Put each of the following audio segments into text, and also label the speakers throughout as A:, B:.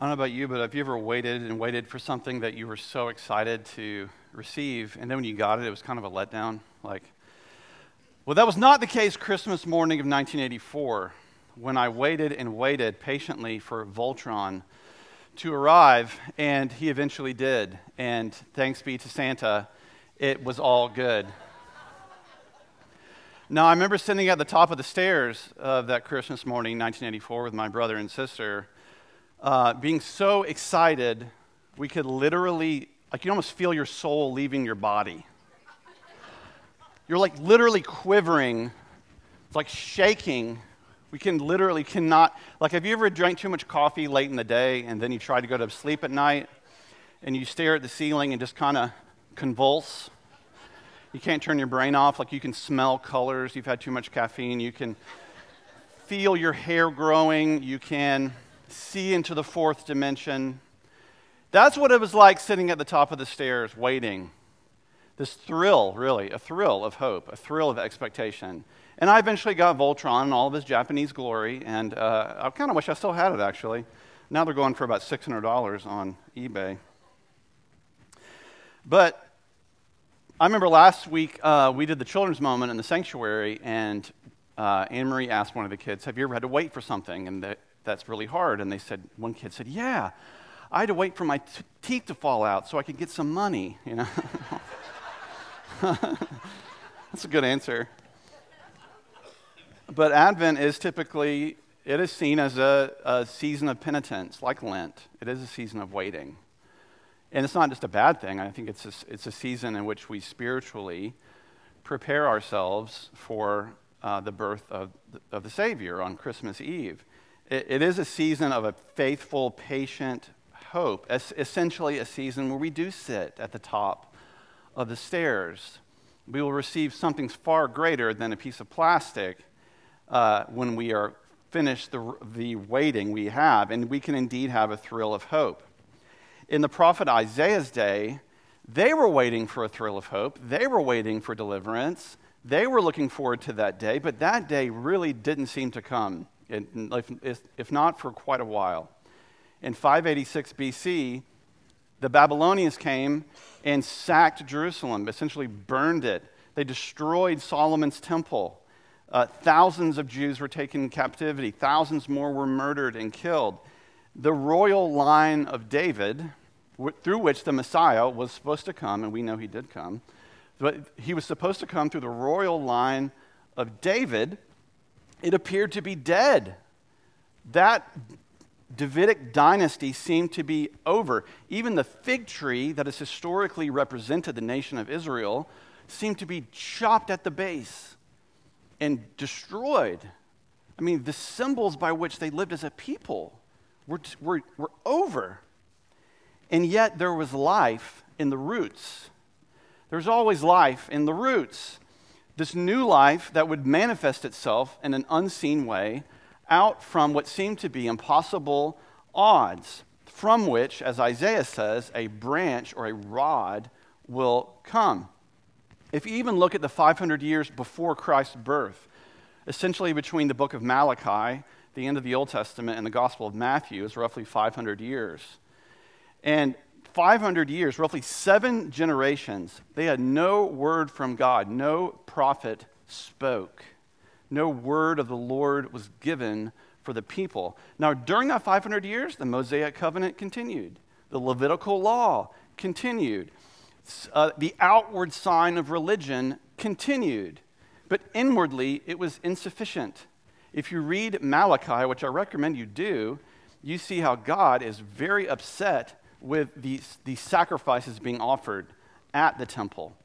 A: I don't know about you, but have you ever waited and waited for something that you were so excited to receive, and then when you got it, it was kind of a letdown? Like, well, that was not the case Christmas morning of 1984 when I waited and waited patiently for Voltron to arrive, and he eventually did. And thanks be to Santa, it was all good. now, I remember sitting at the top of the stairs of that Christmas morning, 1984, with my brother and sister uh, being so excited, we could literally, like, you almost feel your soul leaving your body. You're like literally quivering, it's like shaking. We can literally cannot, like, have you ever drank too much coffee late in the day and then you try to go to sleep at night and you stare at the ceiling and just kind of convulse? You can't turn your brain off. Like, you can smell colors. You've had too much caffeine. You can feel your hair growing. You can see into the fourth dimension. That's what it was like sitting at the top of the stairs waiting. This thrill, really, a thrill of hope, a thrill of expectation. And I eventually got Voltron in all of his Japanese glory, and uh, I kind of wish I still had it actually. Now they're going for about $600 on eBay. But I remember last week uh, we did the children's moment in the sanctuary, and uh, Anne Marie asked one of the kids, Have you ever had to wait for something? And the, that's really hard. And they said, one kid said, yeah, I had to wait for my t- teeth to fall out so I could get some money, you know. that's a good answer. But Advent is typically, it is seen as a, a season of penitence, like Lent. It is a season of waiting. And it's not just a bad thing. I think it's a, it's a season in which we spiritually prepare ourselves for uh, the birth of the, of the Savior on Christmas Eve it, it is a season of a faithful, patient hope, es- essentially a season where we do sit at the top of the stairs. We will receive something far greater than a piece of plastic uh, when we are finished the, the waiting we have, and we can indeed have a thrill of hope. In the prophet Isaiah's day, they were waiting for a thrill of hope. They were waiting for deliverance. They were looking forward to that day, but that day really didn't seem to come if, if not for quite a while. In 586 BC, the Babylonians came and sacked Jerusalem, essentially burned it. They destroyed Solomon's temple. Uh, thousands of Jews were taken in captivity, thousands more were murdered and killed. The royal line of David, through which the Messiah was supposed to come, and we know he did come, but he was supposed to come through the royal line of David it appeared to be dead. That Davidic dynasty seemed to be over. Even the fig tree that has historically represented the nation of Israel seemed to be chopped at the base and destroyed. I mean, the symbols by which they lived as a people were, were, were over. And yet there was life in the roots. There's always life in the roots this new life that would manifest itself in an unseen way out from what seemed to be impossible odds, from which, as Isaiah says, a branch or a rod will come. If you even look at the 500 years before Christ's birth, essentially between the book of Malachi, the end of the Old Testament, and the Gospel of Matthew, is roughly 500 years. And 500 years, roughly seven generations, they had no word from God. No prophet spoke. No word of the Lord was given for the people. Now, during that 500 years, the Mosaic covenant continued, the Levitical law continued, uh, the outward sign of religion continued, but inwardly it was insufficient. If you read Malachi, which I recommend you do, you see how God is very upset with these, these sacrifices being offered at the temple.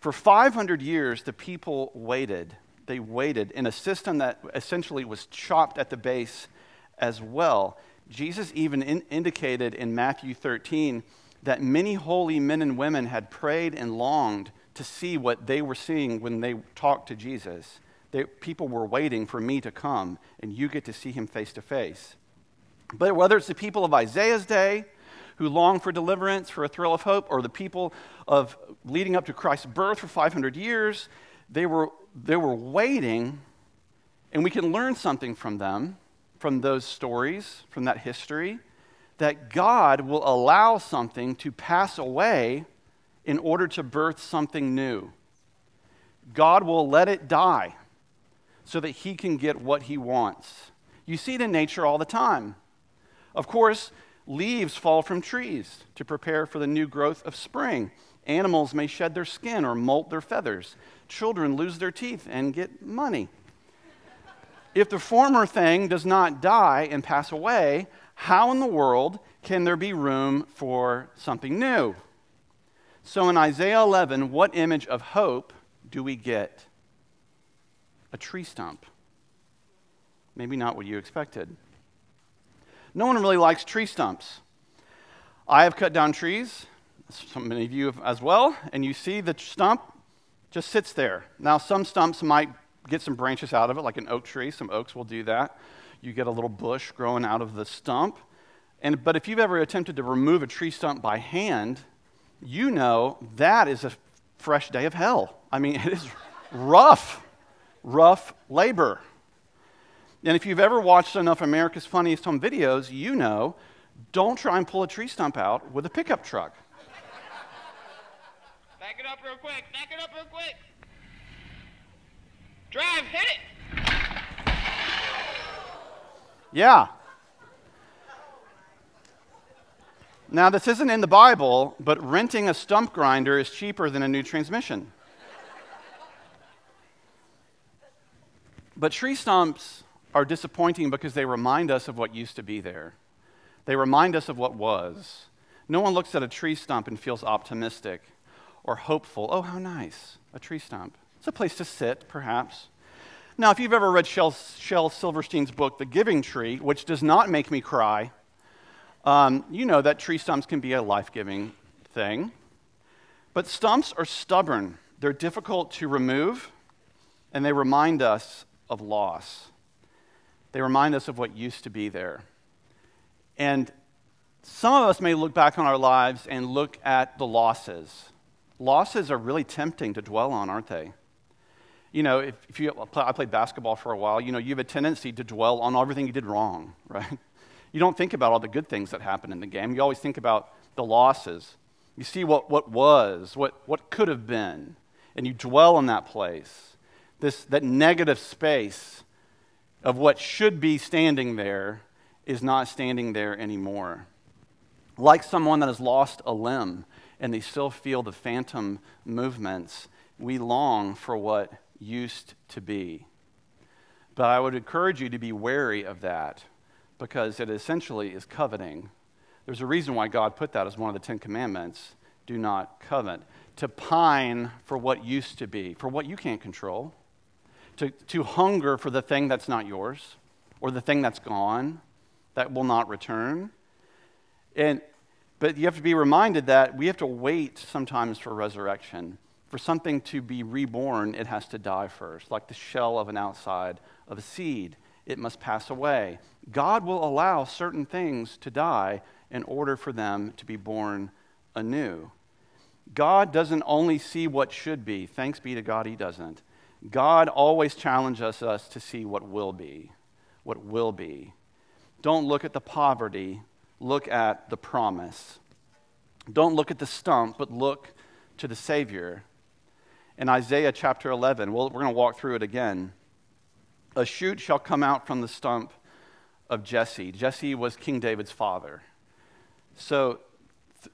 A: For 500 years, the people waited. They waited in a system that essentially was chopped at the base as well. Jesus even in, indicated in Matthew 13 that many holy men and women had prayed and longed to see what they were seeing when they talked to Jesus. They, people were waiting for me to come, and you get to see him face to face. But whether it's the people of Isaiah's day, who long for deliverance, for a thrill of hope, or the people of leading up to Christ's birth for 500 years, they were, they were waiting, and we can learn something from them, from those stories, from that history. that God will allow something to pass away in order to birth something new. God will let it die so that he can get what he wants. You see it in nature all the time. Of course, leaves fall from trees to prepare for the new growth of spring. Animals may shed their skin or molt their feathers. Children lose their teeth and get money. If the former thing does not die and pass away, how in the world can there be room for something new? So in Isaiah 11, what image of hope do we get? A tree stump. Maybe not what you expected. No one really likes tree stumps. I have cut down trees, so many of you as well, and you see the stump just sits there. Now, some stumps might get some branches out of it, like an oak tree. Some oaks will do that. You get a little bush growing out of the stump. And, but if you've ever attempted to remove a tree stump by hand, you know that is a fresh day of hell. I mean, it is rough, rough labor. And if you've ever watched enough America's Funniest Home Videos, you know don't try and pull a tree stump out with a pickup truck.
B: Back it up real quick. Back it up real quick. Drive, hit it.
A: Yeah. Now, this isn't in the Bible, but renting a stump grinder is cheaper than a new transmission. but tree stumps are disappointing because they remind us of what used to be there. They remind us of what was. No one looks at a tree stump and feels optimistic or hopeful. Oh, how nice, a tree stump. It's a place to sit, perhaps. Now, if you've ever read Shel, Shel Silverstein's book, The Giving Tree, which does not make me cry, um, you know that tree stumps can be a life giving thing. But stumps are stubborn, they're difficult to remove, and they remind us of loss. They remind us of what used to be there. And some of us may look back on our lives and look at the losses. Losses are really tempting to dwell on, aren't they? You know, if, if you, I played basketball for a while, you know, you have a tendency to dwell on everything you did wrong, right? You don't think about all the good things that happened in the game. You always think about the losses. You see what, what was, what, what could have been, and you dwell in that place. This, that negative space of what should be standing there is not standing there anymore. Like someone that has lost a limb and they still feel the phantom movements, we long for what used to be. But I would encourage you to be wary of that because it essentially is coveting. There's a reason why God put that as one of the Ten Commandments do not covet. To pine for what used to be, for what you can't control. To, to hunger for the thing that's not yours or the thing that's gone that will not return. And, but you have to be reminded that we have to wait sometimes for resurrection. For something to be reborn, it has to die first, like the shell of an outside of a seed. It must pass away. God will allow certain things to die in order for them to be born anew. God doesn't only see what should be. Thanks be to God, He doesn't. God always challenges us to see what will be. What will be. Don't look at the poverty, look at the promise. Don't look at the stump, but look to the Savior. In Isaiah chapter 11, well, we're going to walk through it again. A shoot shall come out from the stump of Jesse. Jesse was King David's father. So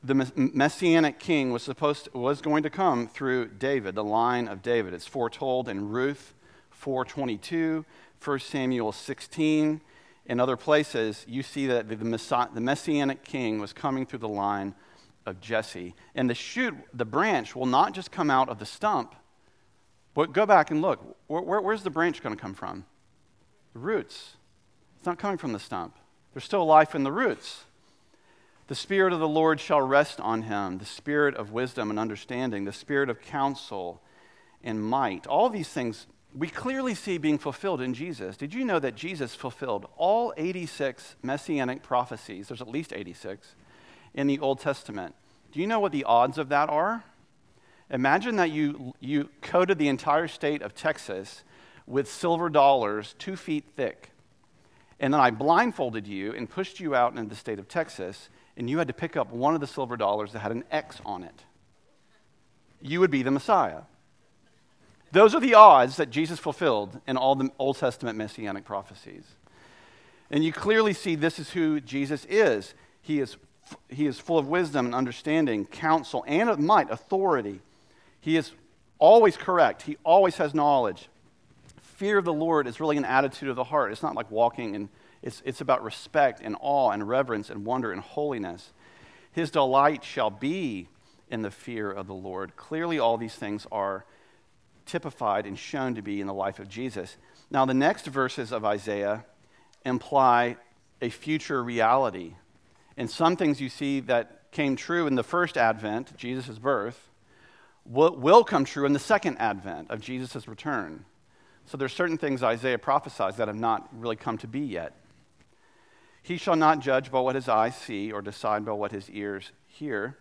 A: the messianic king was supposed to, was going to come through David, the line of David. It's foretold in Ruth 4:22, 1 Samuel 16, in other places. You see that the, the messianic king was coming through the line of Jesse, and the shoot, the branch, will not just come out of the stump. But go back and look. Where, where, where's the branch going to come from? The roots. It's not coming from the stump. There's still life in the roots. The Spirit of the Lord shall rest on him, the Spirit of wisdom and understanding, the Spirit of counsel and might. All these things we clearly see being fulfilled in Jesus. Did you know that Jesus fulfilled all 86 messianic prophecies? There's at least 86 in the Old Testament. Do you know what the odds of that are? Imagine that you, you coated the entire state of Texas with silver dollars two feet thick and then I blindfolded you and pushed you out into the state of Texas, and you had to pick up one of the silver dollars that had an X on it. You would be the Messiah. Those are the odds that Jesus fulfilled in all the Old Testament messianic prophecies. And you clearly see this is who Jesus is. He is, he is full of wisdom and understanding, counsel, and of might, authority. He is always correct, he always has knowledge. Fear of the Lord is really an attitude of the heart. It's not like walking, and it's, it's about respect and awe and reverence and wonder and holiness. His delight shall be in the fear of the Lord. Clearly, all these things are typified and shown to be in the life of Jesus. Now, the next verses of Isaiah imply a future reality. And some things you see that came true in the first advent, Jesus' birth, will come true in the second advent of Jesus' return. So there's certain things Isaiah prophesies that have not really come to be yet. He shall not judge by what his eyes see or decide by what his ears hear,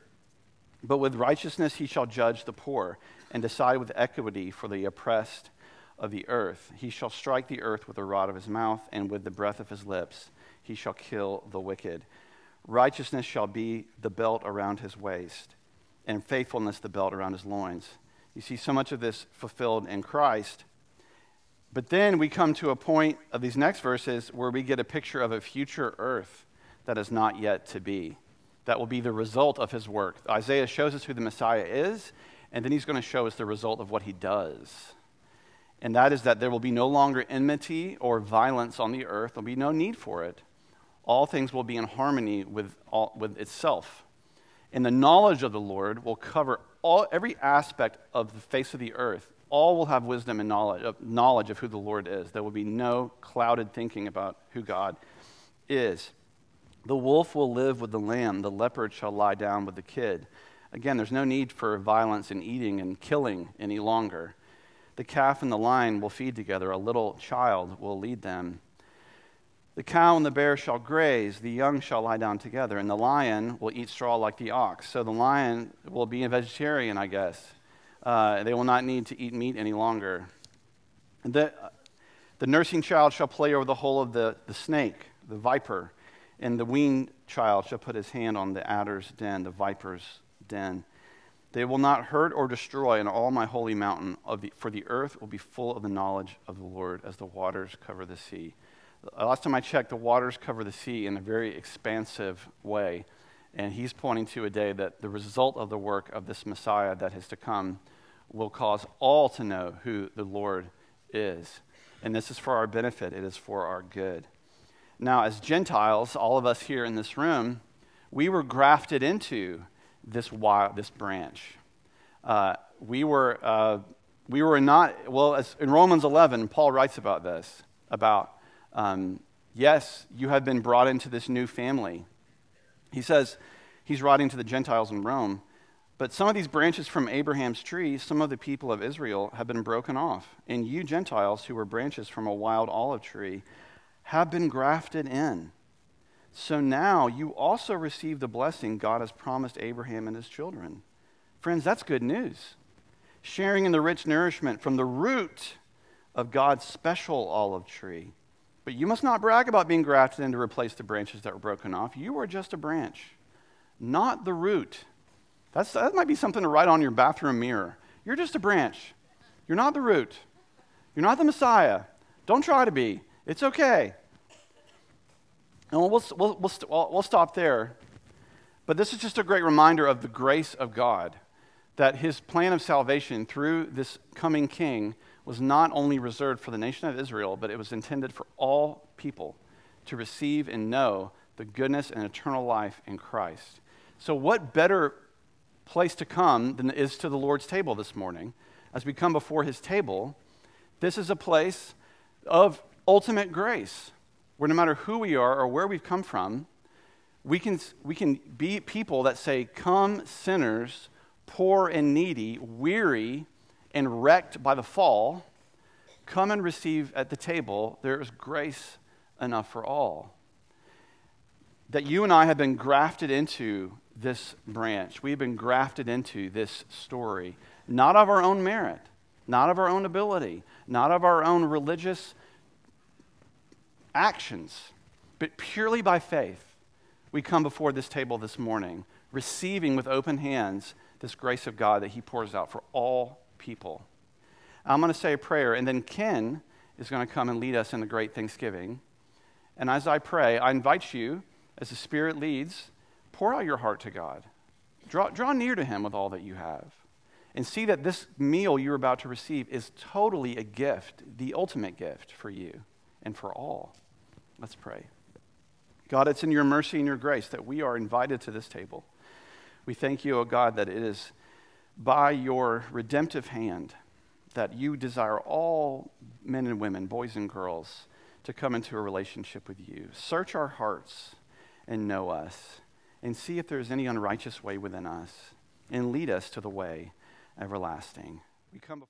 A: but with righteousness he shall judge the poor and decide with equity for the oppressed of the earth. He shall strike the earth with the rod of his mouth, and with the breath of his lips he shall kill the wicked. Righteousness shall be the belt around his waist, and faithfulness the belt around his loins. You see so much of this fulfilled in Christ. But then we come to a point of these next verses where we get a picture of a future earth that is not yet to be. That will be the result of his work. Isaiah shows us who the Messiah is, and then he's going to show us the result of what he does and that is that there will be no longer enmity or violence on the earth. There'll be no need for it. All things will be in harmony with, all, with itself. And the knowledge of the Lord will cover all, every aspect of the face of the earth. All will have wisdom and knowledge of, knowledge of who the Lord is. There will be no clouded thinking about who God is. The wolf will live with the lamb, the leopard shall lie down with the kid. Again, there's no need for violence and eating and killing any longer. The calf and the lion will feed together, a little child will lead them. The cow and the bear shall graze, the young shall lie down together, and the lion will eat straw like the ox. So the lion will be a vegetarian, I guess. Uh, they will not need to eat meat any longer. The, the nursing child shall play over the hole of the, the snake, the viper, and the weaned child shall put his hand on the adder's den, the viper's den. They will not hurt or destroy in all my holy mountain, the, for the earth will be full of the knowledge of the Lord as the waters cover the sea. Last time I checked, the waters cover the sea in a very expansive way. And he's pointing to a day that the result of the work of this Messiah that is to come will cause all to know who the Lord is. And this is for our benefit, it is for our good. Now, as Gentiles, all of us here in this room, we were grafted into this, wild, this branch. Uh, we, were, uh, we were not, well, as in Romans 11, Paul writes about this, about, um, yes, you have been brought into this new family. He says, he's writing to the Gentiles in Rome, but some of these branches from Abraham's tree, some of the people of Israel, have been broken off. And you, Gentiles, who were branches from a wild olive tree, have been grafted in so now you also receive the blessing God has promised Abraham and his children. Friends, that's good news. Sharing in the rich nourishment from the root of God's special olive tree. But you must not brag about being grafted in to replace the branches that were broken off. You are just a branch, not the root. That's, that might be something to write on your bathroom mirror. You're just a branch. You're not the root. You're not the Messiah. Don't try to be. It's okay. And we'll, we'll, we'll, we'll stop there. But this is just a great reminder of the grace of God that his plan of salvation through this coming king was not only reserved for the nation of Israel, but it was intended for all people to receive and know the goodness and eternal life in Christ. So, what better place to come than is to the Lord's table this morning? As we come before his table, this is a place of ultimate grace where no matter who we are or where we've come from, we can, we can be people that say, Come, sinners, poor and needy, weary and wrecked by the fall, come and receive at the table. There is grace enough for all. That you and I have been grafted into this branch. We've been grafted into this story, not of our own merit, not of our own ability, not of our own religious actions, but purely by faith, we come before this table this morning, receiving with open hands this grace of God that He pours out for all people. I'm going to say a prayer, and then Ken is going to come and lead us in the great Thanksgiving. And as I pray, I invite you, as the Spirit leads, pour out your heart to God. Draw, draw near to Him with all that you have. And see that this meal you're about to receive is totally a gift, the ultimate gift for you and for all. Let's pray. God, it's in your mercy and your grace that we are invited to this table. We thank you, O oh God, that it is by your redemptive hand that you desire all men and women, boys and girls, to come into a relationship with you. Search our hearts and know us, and see if there's any unrighteous way within us, and lead us to the way everlasting. We come